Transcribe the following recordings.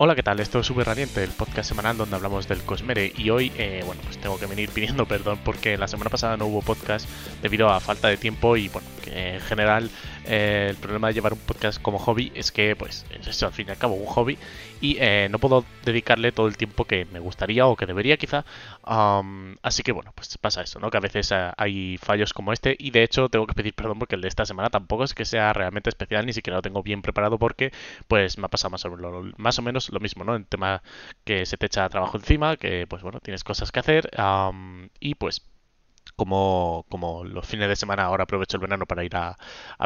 Hola, ¿qué tal? Esto es Super Radiante, el podcast semanal donde hablamos del Cosmere y hoy, eh, bueno, pues tengo que venir pidiendo perdón porque la semana pasada no hubo podcast debido a falta de tiempo y, bueno, que en general eh, el problema de llevar un podcast como hobby es que, pues, es al fin y al cabo, un hobby y eh, no puedo dedicarle todo el tiempo que me gustaría o que debería quizá. así que, bueno, pues pasa eso, ¿no? Que a veces eh, hay fallos como este y de hecho tengo que pedir perdón porque el de esta semana tampoco es que sea realmente especial, ni siquiera lo tengo bien preparado porque, pues, me ha pasado más o, más o menos lo mismo, ¿no? En tema que se te echa trabajo encima, que, pues, bueno, tienes cosas que hacer y, pues, como, como los fines de semana ahora aprovecho el verano para ir a,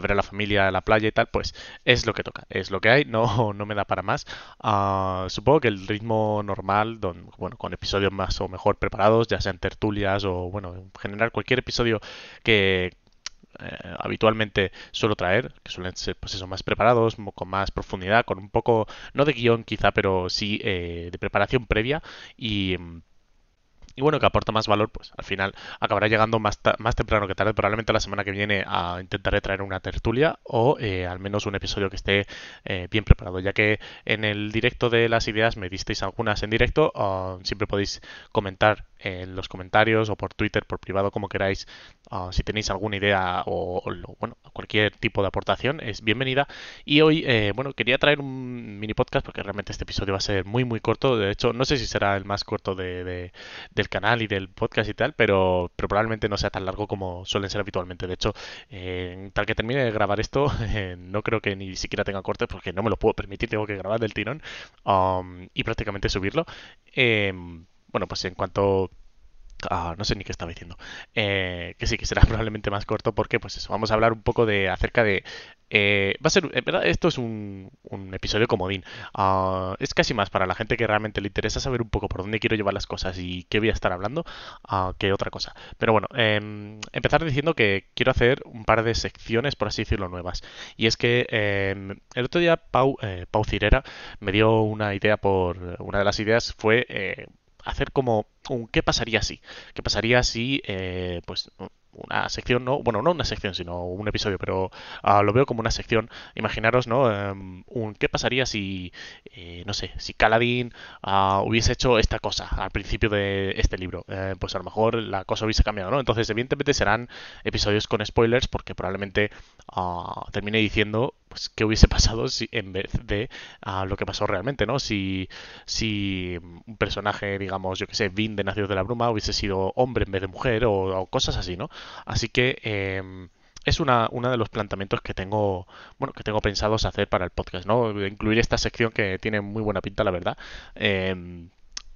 ver a la familia a la playa y tal, pues es lo que toca, es lo que hay, no, no me da para más. Uh, supongo que el ritmo normal, don, bueno, con episodios más o mejor preparados, ya sean tertulias o bueno, en general cualquier episodio que, eh, habitualmente suelo traer, que suelen ser pues eso, más preparados, con más profundidad, con un poco, no de guion quizá, pero sí eh, de preparación previa. Y mm, y bueno, que aporta más valor, pues al final acabará llegando más, más temprano que tarde. Probablemente la semana que viene a, intentaré traer una tertulia o eh, al menos un episodio que esté eh, bien preparado, ya que en el directo de las ideas me disteis algunas en directo. siempre podéis comentar en los comentarios o por Twitter, por privado, como queráis. si tenéis alguna idea o, bueno, cualquier tipo de aportación es bienvenida. Y hoy, eh, bueno, quería traer un mini podcast porque realmente este episodio va a ser muy, muy corto. De hecho, no sé si será el más corto de del canal y del podcast y tal, pero, probablemente no sea tan largo como suelen ser habitualmente. De hecho, eh, tal que termine de grabar esto, eh, no creo que ni siquiera tenga cortes porque no me lo puedo permitir, tengo que grabar del tirón um, y prácticamente subirlo. Em, bueno, pues en cuanto Ah, no sé ni qué estaba diciendo. Eh, que sí, que será probablemente más corto porque, pues eso, vamos a hablar un poco de acerca de... Eh, va a ser, en verdad, esto es un, un episodio comodín. Uh, es casi más para la gente que realmente le interesa saber un poco por dónde quiero llevar las cosas y qué voy a estar hablando uh, que otra cosa. Pero bueno, eh, empezar diciendo que quiero hacer un par de secciones, por así decirlo, nuevas. Y es que em, el otro día Pau, eh, Pau Cirera me dio una idea por... Una de las ideas fue hacer como un qué pasaría si. ¿Qué pasaría si, eh, pues, una sección, no, bueno, no una sección, sino un episodio, pero uh, lo veo como una sección. Imaginaros, ¿no? Um, un, ¿Qué pasaría si, eh, no sé, si Caladín uh, hubiese hecho esta cosa al principio de este libro? Eh, pues a lo mejor la cosa hubiese cambiado, ¿no? Entonces, evidentemente serán episodios con spoilers porque probablemente uh, termine diciendo pues qué hubiese pasado si en vez de lo que pasó realmente, ¿no? Si, si un personaje, digamos, yo que sé, Vin de Nacidos de la Bruma hubiese sido hombre en vez de mujer o, cosas así, ¿no? Así que em, es una, uno de los planteamientos que tengo, bueno, que tengo pensados hacer para el podcast, ¿no? Incluir esta sección que tiene muy buena pinta, la verdad. Em,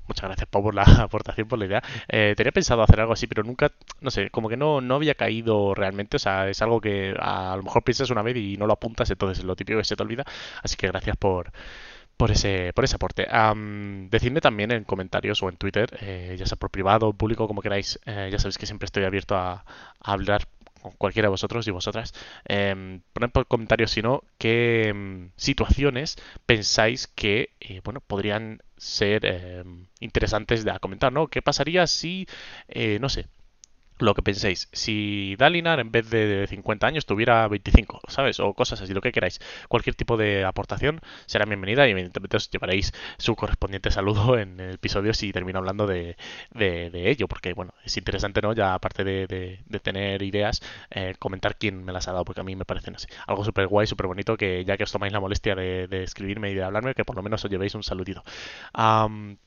muchas gracias Pau por la aportación, por la idea. Eh, tenía pensado hacer algo así, pero nunca, no sé, como que no, no había caído realmente. O sea, es algo que a, lo mejor piensas una vez y no lo apuntas, entonces es lo típico que se te olvida. Así que gracias por, por ese, por ese aporte. decidme también en comentarios o en Twitter, eh, ya sea por privado público, como queráis. Eh, ya sabéis que siempre estoy abierto a, hablar cualquiera de vosotros y vosotras. Eh, poned por comentarios, si no, qué em, situaciones pensáis que eh, bueno, podrían ser em, interesantes de comentar, ¿no? ¿Qué pasaría si, no sé, lo que penséis. Si Dalinar en vez de 50 años tuviera 25, ¿sabes? O cosas así, lo que queráis. Cualquier tipo de aportación será bienvenida y evidentemente os llevaréis su correspondiente saludo en el episodio si termino hablando de, de, ello, porque bueno, es interesante, ¿no? Ya aparte de, de tener ideas, eh, comentar quién me las ha dado, porque a mí me parece no sé, algo súper guay, súper bonito, que ya que os tomáis la molestia de, escribirme y de hablarme, que por lo menos os llevéis un saludito.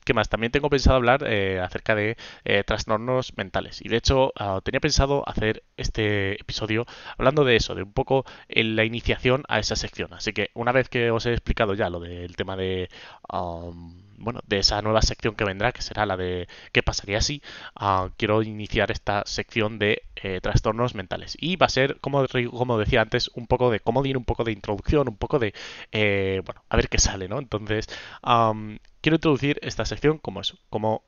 ¿Qué más? También tengo pensado hablar eh, acerca de eh, trastornos mentales y de hecho Ah, tenía pensado hacer este episodio hablando de eso, de un poco en la iniciación a esa sección. Así que una vez que os he explicado ya lo del tema de... bueno, de esa nueva sección que vendrá, que será la de qué pasaría si, ah, quiero iniciar esta sección de eh, trastornos mentales. Y va a ser, como, como decía antes, un poco de cómo un poco de introducción, un poco de, eh, bueno, a ver qué sale, ¿no? Entonces, quiero introducir esta sección como eso, como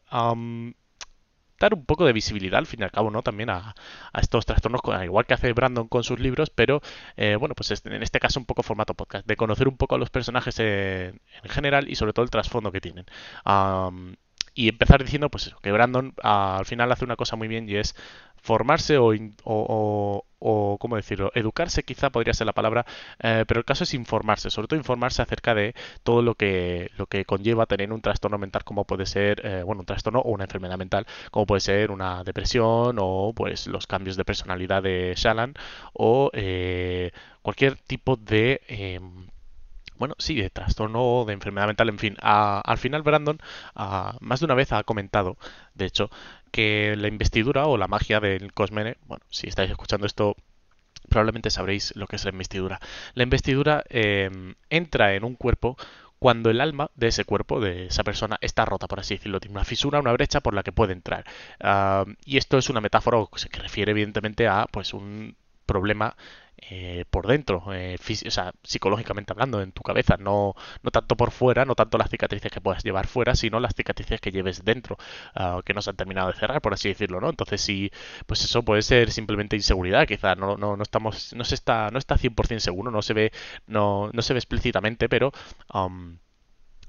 dar un poco de visibilidad, al fin y al cabo, ¿no? También a, estos trastornos, igual que hace Brandon con sus libros, pero eh, bueno, pues en este caso un poco formato podcast, de conocer un poco a los personajes en, general y sobre todo el trasfondo que tienen. Y empezar diciendo, pues eso, que Brandon al final hace una cosa muy bien y es formarse o, o, o, ¿cómo decirlo? Educarse quizá podría ser la palabra, eh, pero el caso es informarse, sobre todo informarse acerca de todo lo que, lo que conlleva tener un trastorno mental como puede ser, eh, bueno, un trastorno o una enfermedad mental, como puede ser una depresión o pues los cambios de personalidad de Shalan o eh, cualquier tipo de em, bueno, sí, de trastorno, de enfermedad mental, en fin. al final, Brandon, más de una vez ha comentado, de hecho, que la investidura o la magia del Cosmere, bueno, si estáis escuchando esto, probablemente sabréis lo que es la investidura. La investidura em, entra en un cuerpo cuando el alma de ese cuerpo, de esa persona, está rota, por así decirlo. Tiene una fisura, una brecha por la que puede entrar. y esto es una metáfora que refiere evidentemente a pues un problema eh, por dentro, eh, psicológicamente hablando, en tu cabeza, no, no tanto por fuera, no tanto las cicatrices que puedas llevar fuera, sino las cicatrices que lleves dentro, ah, que no se han terminado de cerrar, por así decirlo, ¿no? Entonces, sí, pues eso puede ser simplemente inseguridad, quizá no, no, no estamos, no se está, no está 100% seguro, no se ve, no, no se ve explícitamente, pero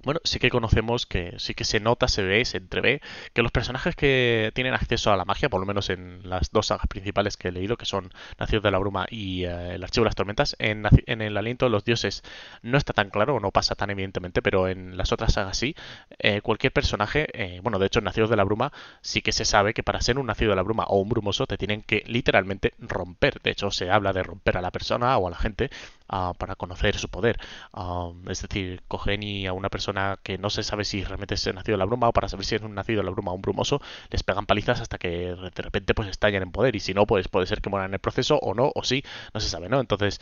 bueno, sí que conocemos que sí que se nota, se ve, se entrevé que los personajes que tienen acceso a la magia, por lo menos en las dos sagas principales que he leído, que son Nacidos de la Bruma y eh, El Archivo de las Tormentas, en, El Aliento de los Dioses no está tan claro, no pasa tan evidentemente, pero en las otras sagas sí. Eh, cualquier personaje, eh, bueno, de hecho en Nacidos de la Bruma sí que se sabe que para ser un Nacido de la Bruma o un Brumoso te tienen que literalmente romper. De hecho, se habla de romper a la persona o a la gente ah, para conocer su poder. Ah, es decir, cogen y a una persona que no se sabe si realmente es nacido la bruma o para saber si es un nacido la bruma o un brumoso, les pegan palizas hasta que de repente pues estallan en poder y si no pues puede ser que mueran en el proceso o no o sí, no se sabe, ¿no? Entonces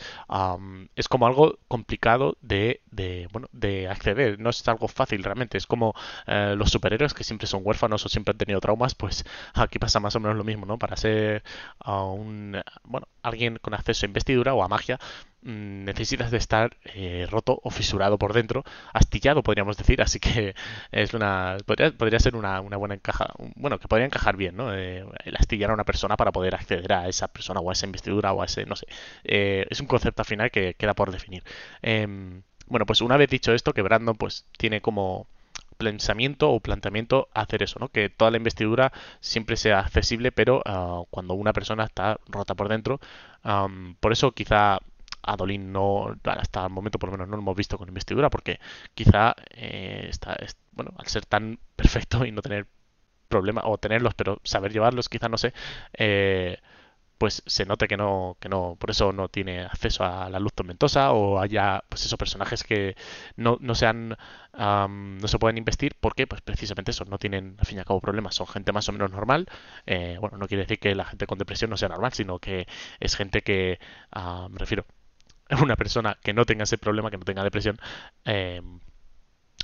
es como algo complicado de, de, bueno, de acceder, no es algo fácil realmente, es como eh, los superhéroes que siempre son huérfanos o siempre han tenido traumas, pues aquí pasa más o menos lo mismo, ¿no? Para ser un, bueno, alguien con acceso a investidura o a magia, Mm, necesitas de estar eh, roto o fisurado por dentro, astillado podríamos decir, así que es una podría, ser una, buena encaja, bueno, que podría encajar bien, ¿no? Eh, el astillar a una persona para poder acceder a esa persona o a esa investidura o a ese, no sé, eh, es un concepto al final que queda por definir. Em, bueno, pues una vez dicho esto, que Brandon pues tiene como pensamiento o planteamiento hacer eso, ¿no? Que toda la investidura siempre sea accesible, pero ah, cuando una persona está rota por dentro, por eso quizá a no, hasta el momento por lo menos no lo hemos visto con investidura, porque quizá eh, está, bueno, al ser tan perfecto y no tener problemas, o tenerlos, pero saber llevarlos, quizá no sé, eh, pues se note que no, que no, por eso no tiene acceso a la luz tormentosa o haya, pues esos personajes que no, no sean, no se pueden investir porque, pues precisamente eso, no tienen al fin y al cabo problemas, son gente más o menos normal, eh, bueno, no quiere decir que la gente con depresión no sea normal, sino que es gente que, me refiero, una persona que no tenga ese problema, que no tenga depresión, eh,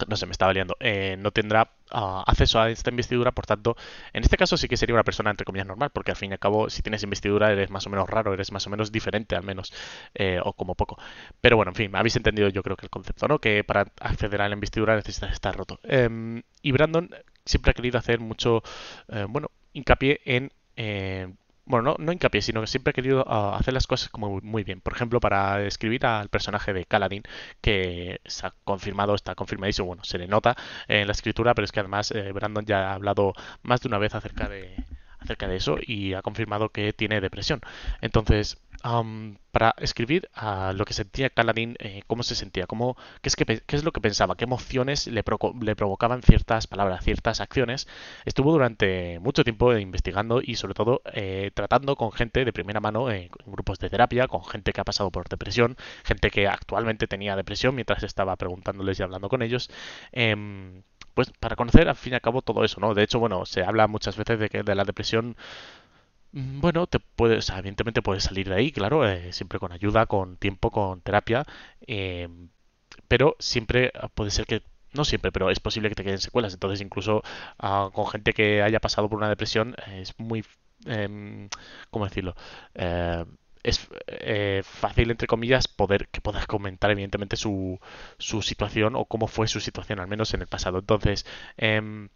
no se me estaba liando, eh, no tendrá ah, acceso a esta investidura, por tanto, en este caso sí que sería una persona entre comillas normal, porque al fin y al cabo, si tienes investidura, eres más o menos raro, eres más o menos diferente, al menos, eh, o como poco. Pero bueno, en fin, habéis entendido yo creo que el concepto, ¿no? Que para acceder a la investidura necesitas estar roto. Em, y Brandon siempre ha querido hacer mucho, bueno, hincapié en bueno, no, no hincapié, sino que siempre he querido ah, hacer las cosas como muy bien. Por ejemplo, para escribir al personaje de Kaladin, que se ha confirmado, está confirmadísimo, bueno, se le nota en la escritura, pero es que además eh, Brandon ya ha hablado más de una vez acerca de, acerca de eso y ha confirmado que tiene depresión. Entonces, para escribir lo que sentía Caladín, eh, cómo se sentía, cómo, qué, es que, qué es lo que pensaba, qué emociones le, le, provocaban ciertas palabras, ciertas acciones. Estuvo durante mucho tiempo investigando y sobre todo eh, tratando con gente de primera mano eh, en grupos de terapia, con gente que ha pasado por depresión, gente que actualmente tenía depresión mientras estaba preguntándoles y hablando con ellos. Em, pues para conocer al fin y al cabo todo eso, ¿no? De hecho, bueno, se habla muchas veces de que de la depresión bueno, te puedes, evidentemente puedes salir de ahí, claro, eh, siempre con ayuda, con tiempo, con terapia, eh, pero siempre puede ser que, no siempre, pero es posible que te queden secuelas. Entonces, incluso ah, con gente que haya pasado por una depresión, es muy, eh, ¿cómo decirlo? Eh, es fácil, entre comillas, poder que puedas comentar, evidentemente, su, su situación o cómo fue su situación, al menos en el pasado. Entonces, em,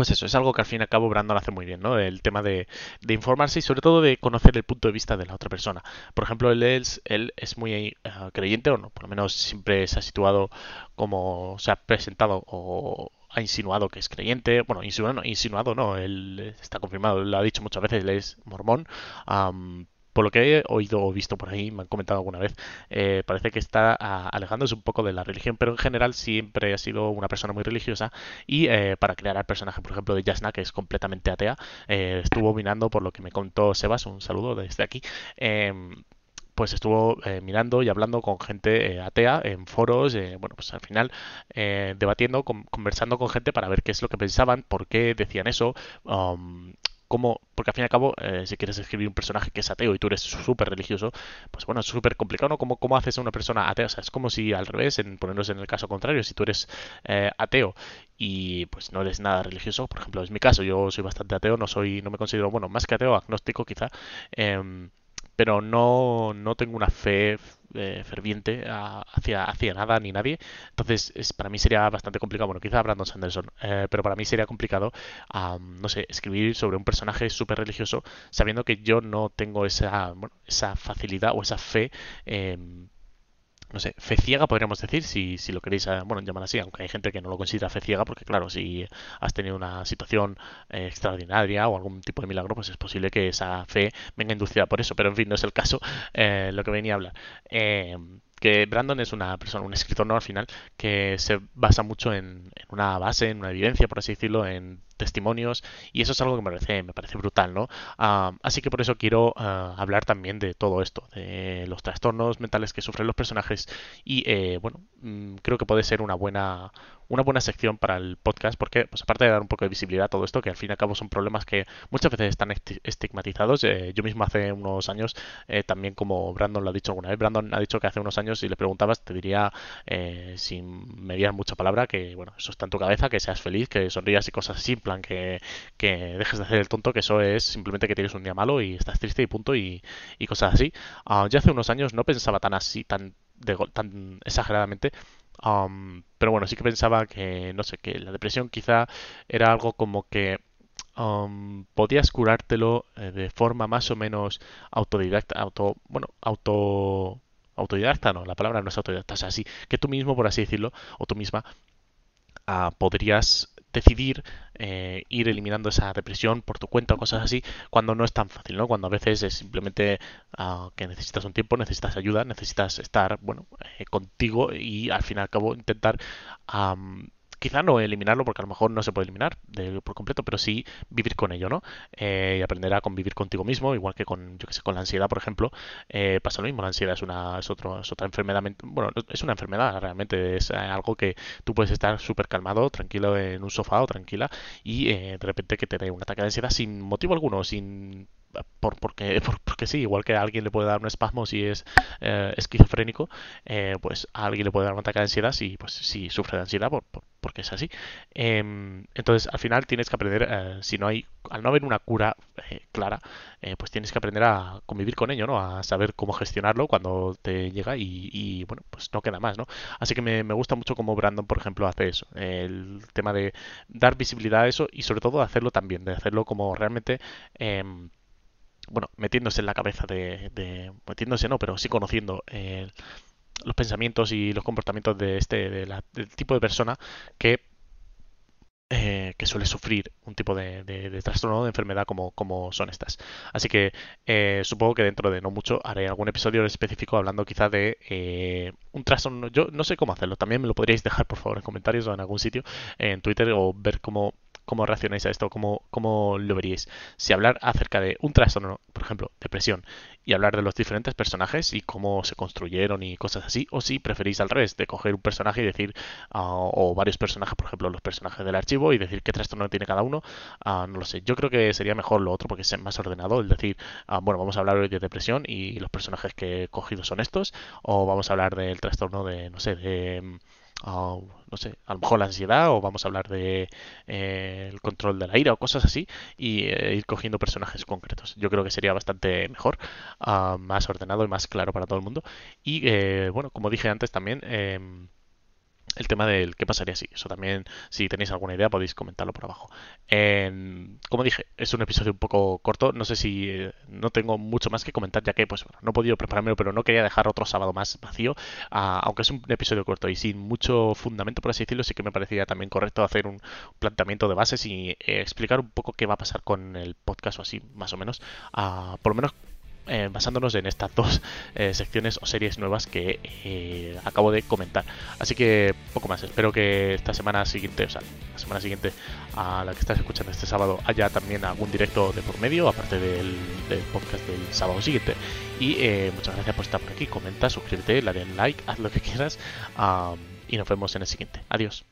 pues eso, es algo que al fin y al cabo Brandon hace muy bien, ¿no? El tema de, informarse y sobre todo de conocer el punto de vista de la otra persona. Por ejemplo, él es, él es muy eh, creyente, o no, por lo menos siempre se ha situado como se ha presentado o ha insinuado que es creyente, bueno, insinuado no, insinuado no él está confirmado, lo ha dicho muchas veces, él es mormón, por lo que he oído o visto por ahí, me han comentado alguna vez, eh, parece que está alejándose un poco de la religión, pero en general siempre ha sido una persona muy religiosa y eh, para crear al personaje, por ejemplo, de Jasna, que es completamente atea, eh, estuvo mirando, por lo que me contó Sebas, un saludo desde aquí, em, pues estuvo mirando y hablando con gente atea en foros, bueno, pues al final debatiendo, conversando con gente para ver qué es lo que pensaban, por qué decían eso, um, cómo, porque al fin y al cabo, eh, si quieres escribir un personaje que es ateo y tú eres súper religioso, pues bueno, es súper complicado, ¿no? ¿Cómo, ¿Cómo, haces a una persona atea? O sea, es como si al revés, en ponernos en el caso contrario, si tú eres eh, ateo y pues no eres nada religioso, por ejemplo, es mi caso, yo soy bastante ateo, no soy, no me considero, bueno, más que ateo, agnóstico quizá, eh, pero no, no tengo una fe eh, ferviente hacia, hacia nada ni nadie. Entonces, es, para mí sería bastante complicado. Bueno, quizá Brandon Sanderson, eh, pero para mí sería complicado, no sé, escribir sobre un personaje súper religioso sabiendo que yo no tengo esa, esa facilidad o esa fe no sé, fe ciega podríamos decir, si, si lo queréis eh, bueno, llamar así, aunque hay gente que no lo considera fe ciega, porque claro, si has tenido una situación eh, extraordinaria o algún tipo de milagro, pues es posible que esa fe venga inducida por eso, pero en fin, no es el caso eh, lo que venía a hablar. Que Brandon es una persona, un escritor no al final, que se basa mucho en, una base, en una evidencia, por así decirlo, en testimonios, y eso es algo que me parece, me parece brutal, ¿no? Así que por eso quiero ah, hablar también de todo esto, de los trastornos mentales que sufren los personajes, y eh, bueno, mm, creo que puede ser una buena, una buena sección para el podcast porque, pues aparte de dar un poco de visibilidad a todo esto, que al fin y al cabo son problemas que muchas veces están estigmatizados, eh, yo mismo hace unos años, eh, también como Brandon lo ha dicho alguna vez, Brandon ha dicho que hace unos años si le preguntabas te diría, sin mediar mucha palabra, que bueno, eso está en tu cabeza, que seas feliz, que sonrías y cosas en que, dejes de hacer el tonto, que eso es simplemente que tienes un día malo y estás triste y punto y, y cosas así. Uh, yo hace unos años no pensaba tan así, tan, tan exageradamente pero bueno, sí que pensaba que, no sé, que la depresión quizá era algo como que podías curártelo eh, de forma más o menos autodidacta, auto, bueno, auto, autodidacta, no, la palabra no es autodidacta, o sea, sí, que tú mismo, por así decirlo, o tú misma, ah, podrías decidir eh, ir eliminando esa depresión por tu cuenta o cosas así cuando no es tan fácil, ¿no? Cuando a veces es simplemente uh, que necesitas un tiempo, necesitas ayuda, necesitas estar, bueno, eh, contigo y al fin y al cabo intentar quizá no eliminarlo porque a lo mejor no se puede eliminar de, por completo, pero sí vivir con ello, ¿no? Eh, y aprender a convivir contigo mismo, igual que con, yo que sé, con la ansiedad, por ejemplo, eh, pasa lo mismo. La ansiedad es una, es, otro, es otra enfermedad, bueno, es una enfermedad realmente, es eh, algo que tú puedes estar súper calmado, tranquilo en un sofá o tranquila y de repente que te dé un ataque de ansiedad sin motivo alguno, sin por, porque, porque sí, igual que a alguien le puede dar un espasmo si es eh, esquizofrénico, eh, pues a alguien le puede dar un ataque de ansiedad si, pues, si sufre de ansiedad, por, porque es así. Em, entonces, al final tienes que aprender, eh, si no hay, al no haber una cura clara, pues tienes que aprender a convivir con ello, ¿no? A saber cómo gestionarlo cuando te llega y, bueno, pues no queda más, ¿no? Así que me, me, gusta mucho cómo Brandon, por ejemplo, hace eso. El tema de dar visibilidad a eso y sobre todo hacerlo también, de hacerlo como realmente... Em, bueno, metiéndose en la cabeza de, metiéndose no, pero sí conociendo eh, los pensamientos y los comportamientos de este del tipo de persona que eh, que suele sufrir un tipo de, de, trastorno de enfermedad como, como, son estas. Así que eh, supongo que dentro de no mucho haré algún episodio específico hablando quizá de un trastorno. Yo no sé cómo hacerlo. También me lo podríais dejar por favor en comentarios o en algún sitio en Twitter o ver cómo cómo reaccionáis a esto, cómo, cómo lo veríais. Si hablar acerca de un trastorno, por ejemplo, depresión, y hablar de los diferentes personajes y cómo se construyeron y cosas así, o si preferís al revés, de coger un personaje y decir, ah, o varios personajes, por ejemplo, los personajes del archivo y decir qué trastorno tiene cada uno, uh, no lo sé. Yo creo que sería mejor lo otro porque es más ordenado, el decir, uh, bueno, vamos a hablar hoy de depresión y los personajes que he cogido son estos, o vamos a hablar del trastorno de, no sé, de no sé, a lo mejor la ansiedad o vamos a hablar de eh, el control de la ira o cosas así y eh, ir cogiendo personajes concretos. Yo creo que sería bastante mejor, ah, más ordenado y más claro para todo el mundo. Y eh, bueno, como dije antes también, em, el tema del qué pasaría si. Eso también, si tenéis alguna idea, podéis comentarlo por abajo. como dije, es un episodio un poco corto. No sé si eh, no tengo mucho más que comentar, ya que pues no he podido preparármelo, pero no quería dejar otro sábado más vacío. Ah, aunque es un episodio corto y sin mucho fundamento, por así decirlo, sí que me parecía también correcto hacer un planteamiento de bases y eh, explicar un poco qué va a pasar con el podcast o así, más o menos. Ah, por lo menos eh, basándonos en estas dos eh, secciones o series nuevas que eh, acabo de comentar. Así que poco más, espero que esta semana siguiente, o sea, la semana siguiente a la que estás escuchando este sábado, haya también algún directo de por medio, aparte del, podcast del sábado siguiente. Y muchas gracias por estar por aquí, comenta, suscríbete, dale like, haz lo que quieras y nos vemos en el siguiente. Adiós.